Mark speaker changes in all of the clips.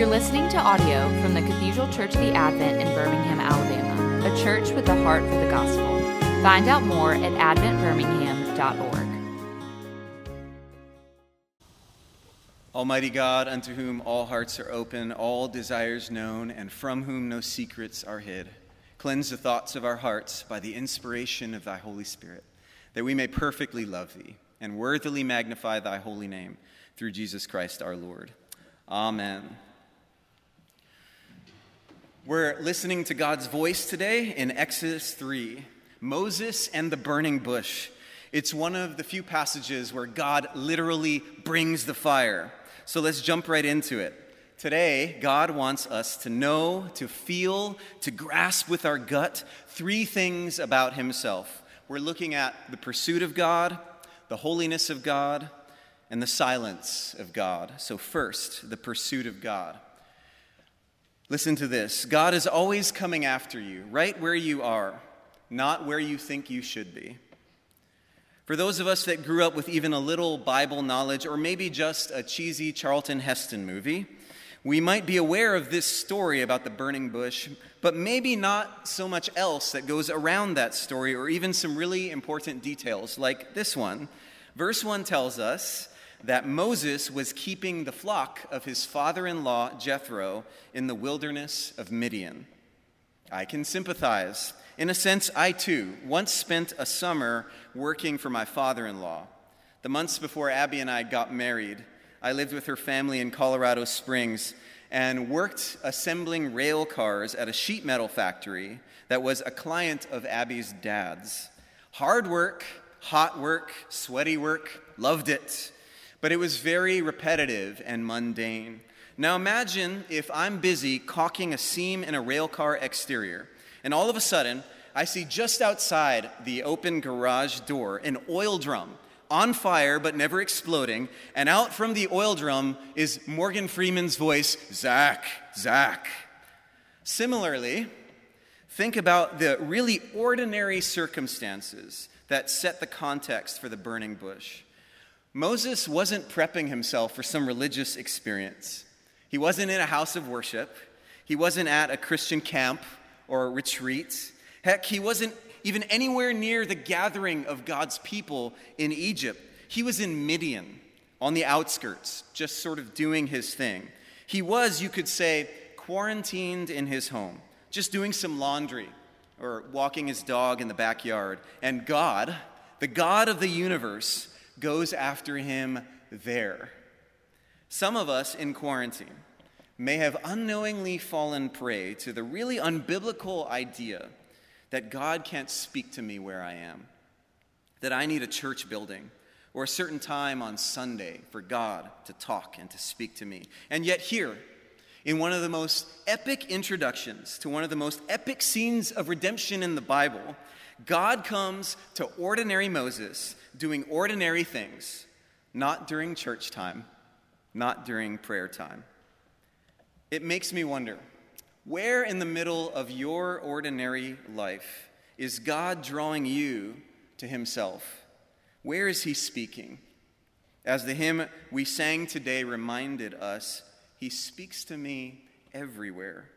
Speaker 1: You're listening to audio from the Cathedral Church of the Advent in Birmingham, Alabama, a church with a heart for the gospel. Find out more at adventbirmingham.org.
Speaker 2: Almighty God, unto whom all hearts are open, all desires known, and from whom no secrets are hid, cleanse the thoughts of our hearts by the inspiration of thy Holy Spirit, that we may perfectly love thee and worthily magnify thy holy name through Jesus Christ our Lord. Amen. We're listening to God's voice today in Exodus 3 Moses and the burning bush. It's one of the few passages where God literally brings the fire. So let's jump right into it. Today, God wants us to know, to feel, to grasp with our gut three things about Himself. We're looking at the pursuit of God, the holiness of God, and the silence of God. So, first, the pursuit of God. Listen to this God is always coming after you, right where you are, not where you think you should be. For those of us that grew up with even a little Bible knowledge, or maybe just a cheesy Charlton Heston movie, we might be aware of this story about the burning bush, but maybe not so much else that goes around that story, or even some really important details like this one. Verse 1 tells us that Moses was keeping the flock of his father in law, Jethro, in the wilderness of Midian. I can sympathize. In a sense, I too once spent a summer working for my father in law. The months before Abby and I got married, I lived with her family in Colorado Springs and worked assembling rail cars at a sheet metal factory that was a client of Abby's dad's. Hard work, hot work, sweaty work, loved it but it was very repetitive and mundane. Now imagine if I'm busy caulking a seam in a railcar exterior, and all of a sudden, I see just outside the open garage door an oil drum on fire but never exploding, and out from the oil drum is Morgan Freeman's voice Zach, Zach. Similarly, think about the really ordinary circumstances that set the context for the burning bush. Moses wasn't prepping himself for some religious experience. He wasn't in a house of worship. He wasn't at a Christian camp or a retreat. Heck, he wasn't even anywhere near the gathering of God's people in Egypt. He was in Midian, on the outskirts, just sort of doing his thing. He was, you could say, quarantined in his home, just doing some laundry or walking his dog in the backyard. And God, the God of the universe, goes after him there. Some of us in quarantine may have unknowingly fallen prey to the really unbiblical idea that God can't speak to me where I am, that I need a church building or a certain time on Sunday for God to talk and to speak to me. And yet, here, in one of the most epic introductions to one of the most epic scenes of redemption in the Bible, God comes to ordinary Moses doing ordinary things, not during church time, not during prayer time. It makes me wonder where in the middle of your ordinary life is God drawing you to Himself? Where is He speaking? As the hymn we sang today reminded us, He speaks to me everywhere.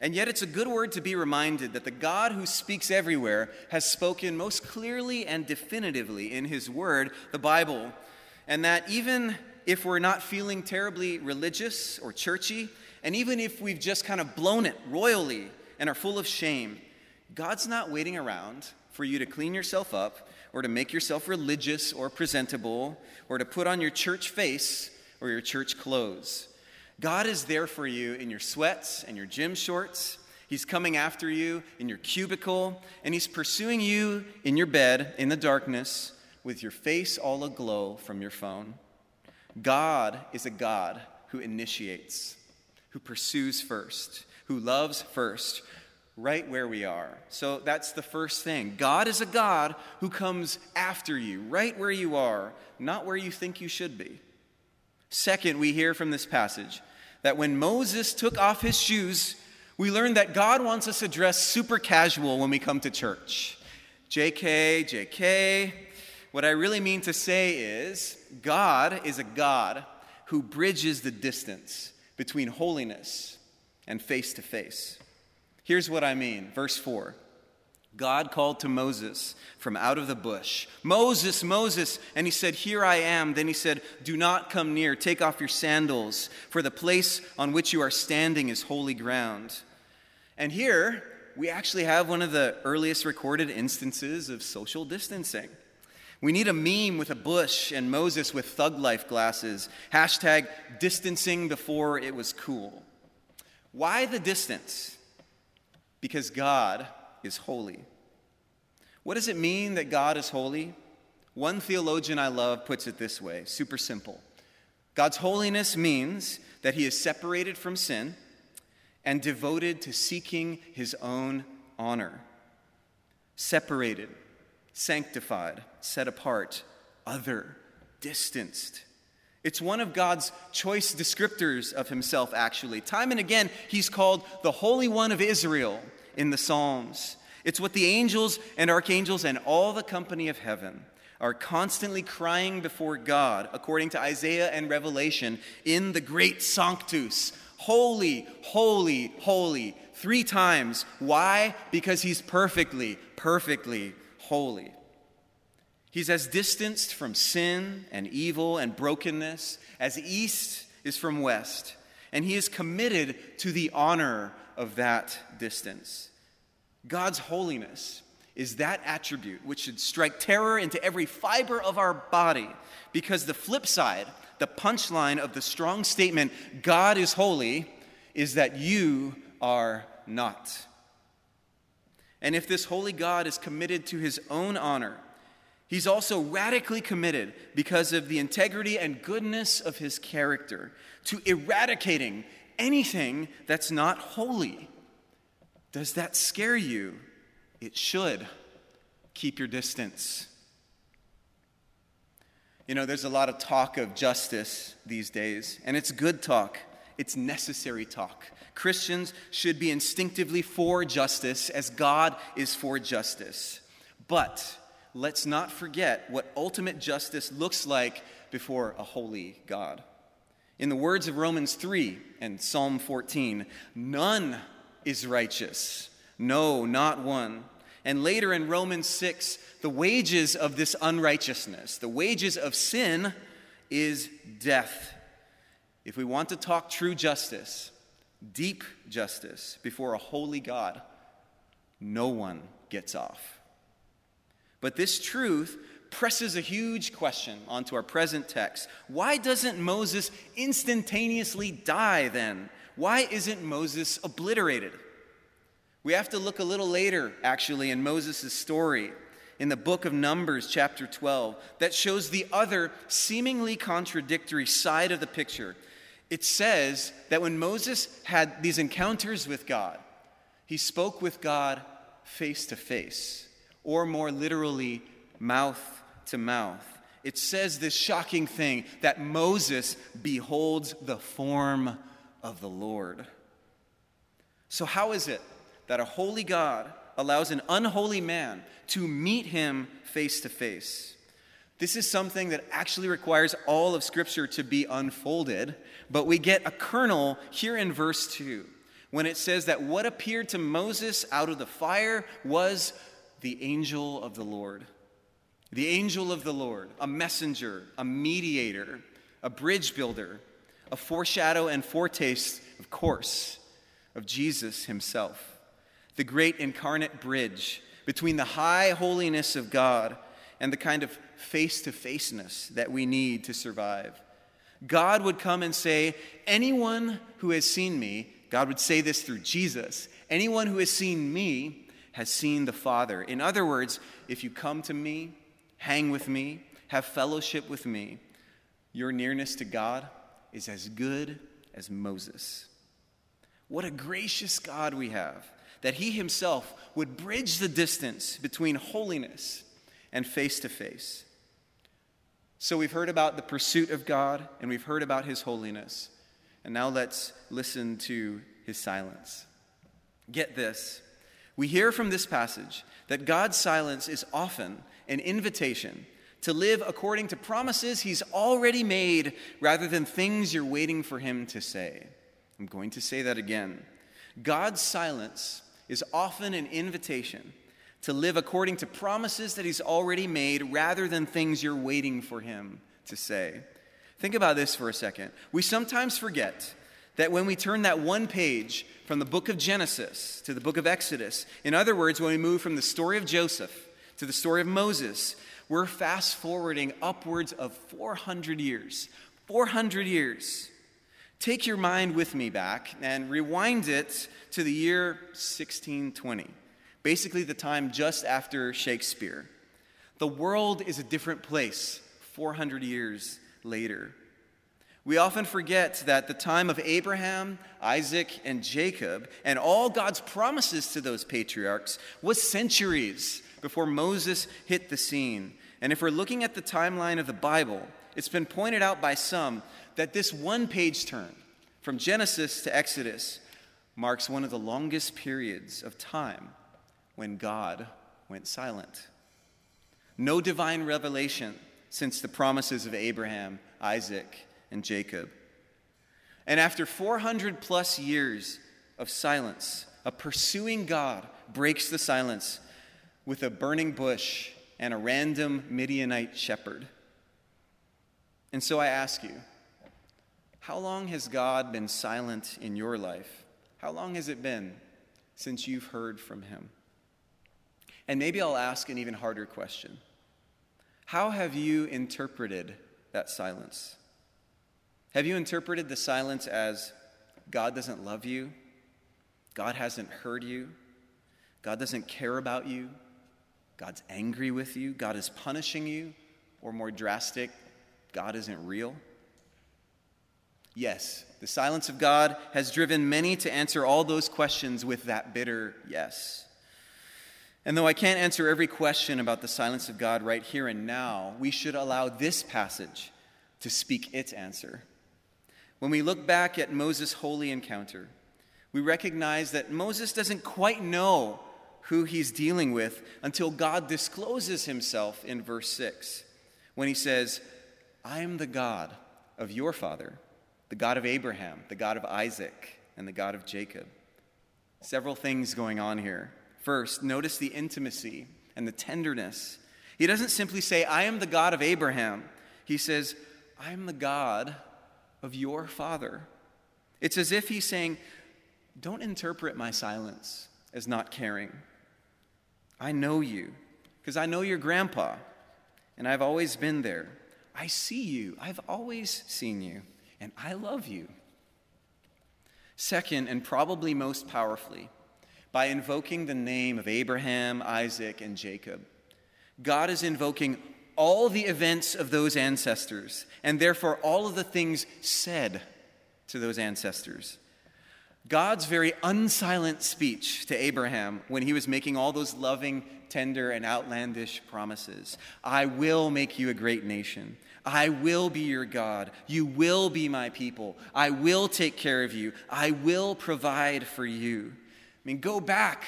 Speaker 2: And yet, it's a good word to be reminded that the God who speaks everywhere has spoken most clearly and definitively in His Word, the Bible, and that even if we're not feeling terribly religious or churchy, and even if we've just kind of blown it royally and are full of shame, God's not waiting around for you to clean yourself up or to make yourself religious or presentable or to put on your church face or your church clothes. God is there for you in your sweats and your gym shorts. He's coming after you in your cubicle, and He's pursuing you in your bed in the darkness with your face all aglow from your phone. God is a God who initiates, who pursues first, who loves first, right where we are. So that's the first thing. God is a God who comes after you, right where you are, not where you think you should be. Second, we hear from this passage that when Moses took off his shoes, we learned that God wants us to dress super casual when we come to church. JK, JK. What I really mean to say is God is a God who bridges the distance between holiness and face to face. Here's what I mean. Verse 4 God called to Moses from out of the bush, Moses, Moses. And he said, Here I am. Then he said, Do not come near. Take off your sandals, for the place on which you are standing is holy ground. And here, we actually have one of the earliest recorded instances of social distancing. We need a meme with a bush and Moses with thug life glasses. Hashtag distancing before it was cool. Why the distance? Because God is holy. What does it mean that God is holy? One theologian I love puts it this way super simple. God's holiness means that he is separated from sin and devoted to seeking his own honor. Separated, sanctified, set apart, other, distanced. It's one of God's choice descriptors of himself, actually. Time and again, he's called the Holy One of Israel in the Psalms. It's what the angels and archangels and all the company of heaven are constantly crying before God, according to Isaiah and Revelation, in the great Sanctus Holy, holy, holy, three times. Why? Because he's perfectly, perfectly holy. He's as distanced from sin and evil and brokenness as east is from west, and he is committed to the honor of that distance. God's holiness is that attribute which should strike terror into every fiber of our body because the flip side, the punchline of the strong statement, God is holy, is that you are not. And if this holy God is committed to his own honor, he's also radically committed because of the integrity and goodness of his character to eradicating anything that's not holy. Does that scare you? It should. Keep your distance. You know, there's a lot of talk of justice these days, and it's good talk. It's necessary talk. Christians should be instinctively for justice as God is for justice. But let's not forget what ultimate justice looks like before a holy God. In the words of Romans 3 and Psalm 14, none is righteous. No, not one. And later in Romans 6, the wages of this unrighteousness, the wages of sin, is death. If we want to talk true justice, deep justice before a holy God, no one gets off. But this truth presses a huge question onto our present text. Why doesn't Moses instantaneously die then? Why isn't Moses obliterated? We have to look a little later, actually, in Moses' story in the book of Numbers, chapter 12, that shows the other seemingly contradictory side of the picture. It says that when Moses had these encounters with God, he spoke with God face to face, or more literally, mouth to mouth. It says this shocking thing that Moses beholds the form of the Lord. So, how is it that a holy God allows an unholy man to meet him face to face? This is something that actually requires all of Scripture to be unfolded, but we get a kernel here in verse 2 when it says that what appeared to Moses out of the fire was the angel of the Lord. The angel of the Lord, a messenger, a mediator, a bridge builder, a foreshadow and foretaste, of course, of Jesus himself. The great incarnate bridge between the high holiness of God and the kind of face to faceness that we need to survive. God would come and say, Anyone who has seen me, God would say this through Jesus, anyone who has seen me has seen the Father. In other words, if you come to me, hang with me, have fellowship with me, your nearness to God is as good as Moses. What a gracious God we have that he himself would bridge the distance between holiness and face to face. So we've heard about the pursuit of God and we've heard about his holiness. And now let's listen to his silence. Get this. We hear from this passage that God's silence is often an invitation to live according to promises he's already made rather than things you're waiting for him to say. I'm going to say that again. God's silence is often an invitation to live according to promises that He's already made rather than things you're waiting for Him to say. Think about this for a second. We sometimes forget that when we turn that one page from the book of Genesis to the book of Exodus, in other words, when we move from the story of Joseph to the story of Moses, we're fast forwarding upwards of 400 years. 400 years. Take your mind with me back and rewind it to the year 1620, basically the time just after Shakespeare. The world is a different place 400 years later. We often forget that the time of Abraham, Isaac, and Jacob, and all God's promises to those patriarchs, was centuries before Moses hit the scene. And if we're looking at the timeline of the Bible, it's been pointed out by some that this one page turn from Genesis to Exodus marks one of the longest periods of time when God went silent. No divine revelation since the promises of Abraham, Isaac, and Jacob. And after 400 plus years of silence, a pursuing God breaks the silence with a burning bush and a random Midianite shepherd. And so I ask you, how long has God been silent in your life? How long has it been since you've heard from him? And maybe I'll ask an even harder question How have you interpreted that silence? Have you interpreted the silence as God doesn't love you? God hasn't heard you? God doesn't care about you? God's angry with you? God is punishing you? Or more drastic, God isn't real? Yes, the silence of God has driven many to answer all those questions with that bitter yes. And though I can't answer every question about the silence of God right here and now, we should allow this passage to speak its answer. When we look back at Moses' holy encounter, we recognize that Moses doesn't quite know who he's dealing with until God discloses himself in verse 6 when he says, I am the God of your father, the God of Abraham, the God of Isaac, and the God of Jacob. Several things going on here. First, notice the intimacy and the tenderness. He doesn't simply say, I am the God of Abraham. He says, I am the God of your father. It's as if he's saying, Don't interpret my silence as not caring. I know you because I know your grandpa, and I've always been there. I see you. I've always seen you, and I love you. Second, and probably most powerfully, by invoking the name of Abraham, Isaac, and Jacob, God is invoking all the events of those ancestors, and therefore all of the things said to those ancestors. God's very unsilent speech to Abraham when he was making all those loving, tender, and outlandish promises I will make you a great nation. I will be your God. You will be my people. I will take care of you. I will provide for you. I mean, go back,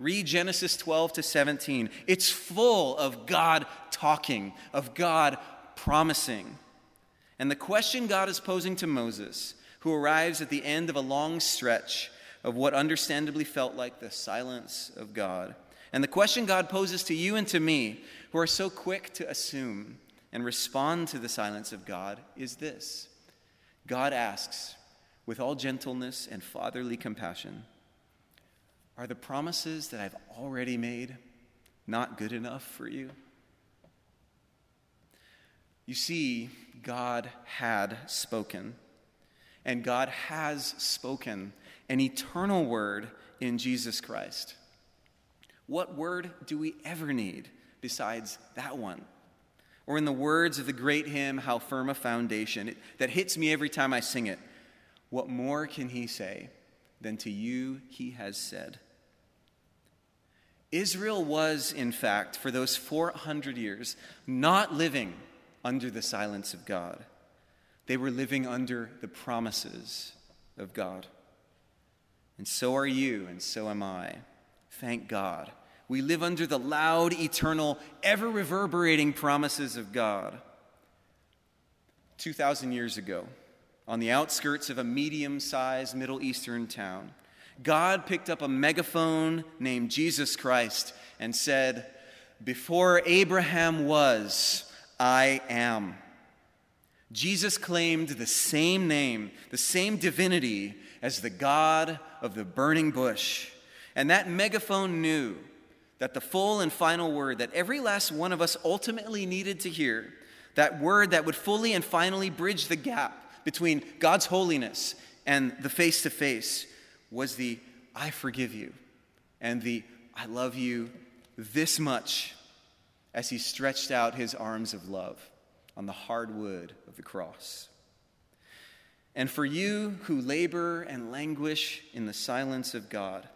Speaker 2: read Genesis 12 to 17. It's full of God talking, of God promising. And the question God is posing to Moses, who arrives at the end of a long stretch of what understandably felt like the silence of God. And the question God poses to you and to me, who are so quick to assume and respond to the silence of God is this God asks, with all gentleness and fatherly compassion, Are the promises that I've already made not good enough for you? You see, God had spoken, and God has spoken an eternal word in Jesus Christ. What word do we ever need besides that one? Or in the words of the great hymn, How Firm a Foundation, it, that hits me every time I sing it, what more can he say than to you he has said? Israel was, in fact, for those 400 years, not living under the silence of God. They were living under the promises of God. And so are you, and so am I. Thank God we live under the loud, eternal, ever reverberating promises of God. 2,000 years ago, on the outskirts of a medium sized Middle Eastern town, God picked up a megaphone named Jesus Christ and said, Before Abraham was, I am. Jesus claimed the same name, the same divinity as the God of the burning bush. And that megaphone knew that the full and final word that every last one of us ultimately needed to hear, that word that would fully and finally bridge the gap between God's holiness and the face to face, was the I forgive you and the I love you this much as he stretched out his arms of love on the hard wood of the cross. And for you who labor and languish in the silence of God,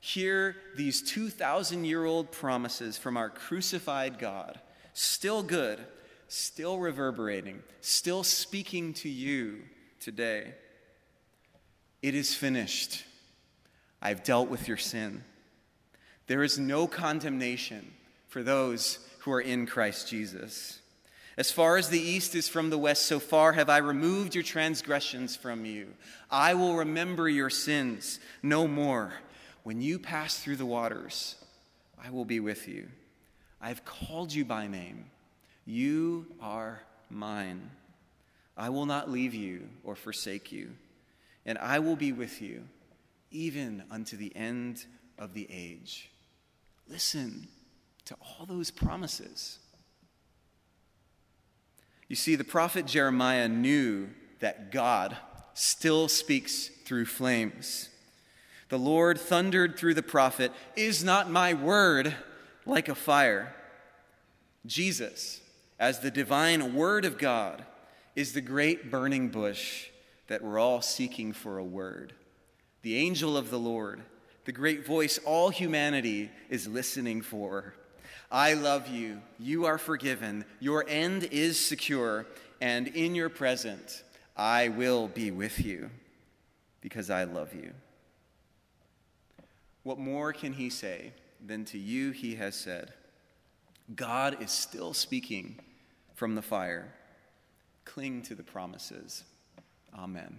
Speaker 2: hear these 2,000 year old promises from our crucified God, still good, still reverberating, still speaking to you today. It is finished. I've dealt with your sin. There is no condemnation for those who are in Christ Jesus. As far as the east is from the west, so far have I removed your transgressions from you. I will remember your sins no more. When you pass through the waters, I will be with you. I have called you by name. You are mine. I will not leave you or forsake you, and I will be with you even unto the end of the age. Listen to all those promises. You see, the prophet Jeremiah knew that God still speaks through flames. The Lord thundered through the prophet, Is not my word like a fire? Jesus, as the divine word of God, is the great burning bush that we're all seeking for a word the angel of the Lord, the great voice all humanity is listening for. I love you. You are forgiven. Your end is secure. And in your present, I will be with you because I love you. What more can he say than to you he has said? God is still speaking from the fire. Cling to the promises. Amen.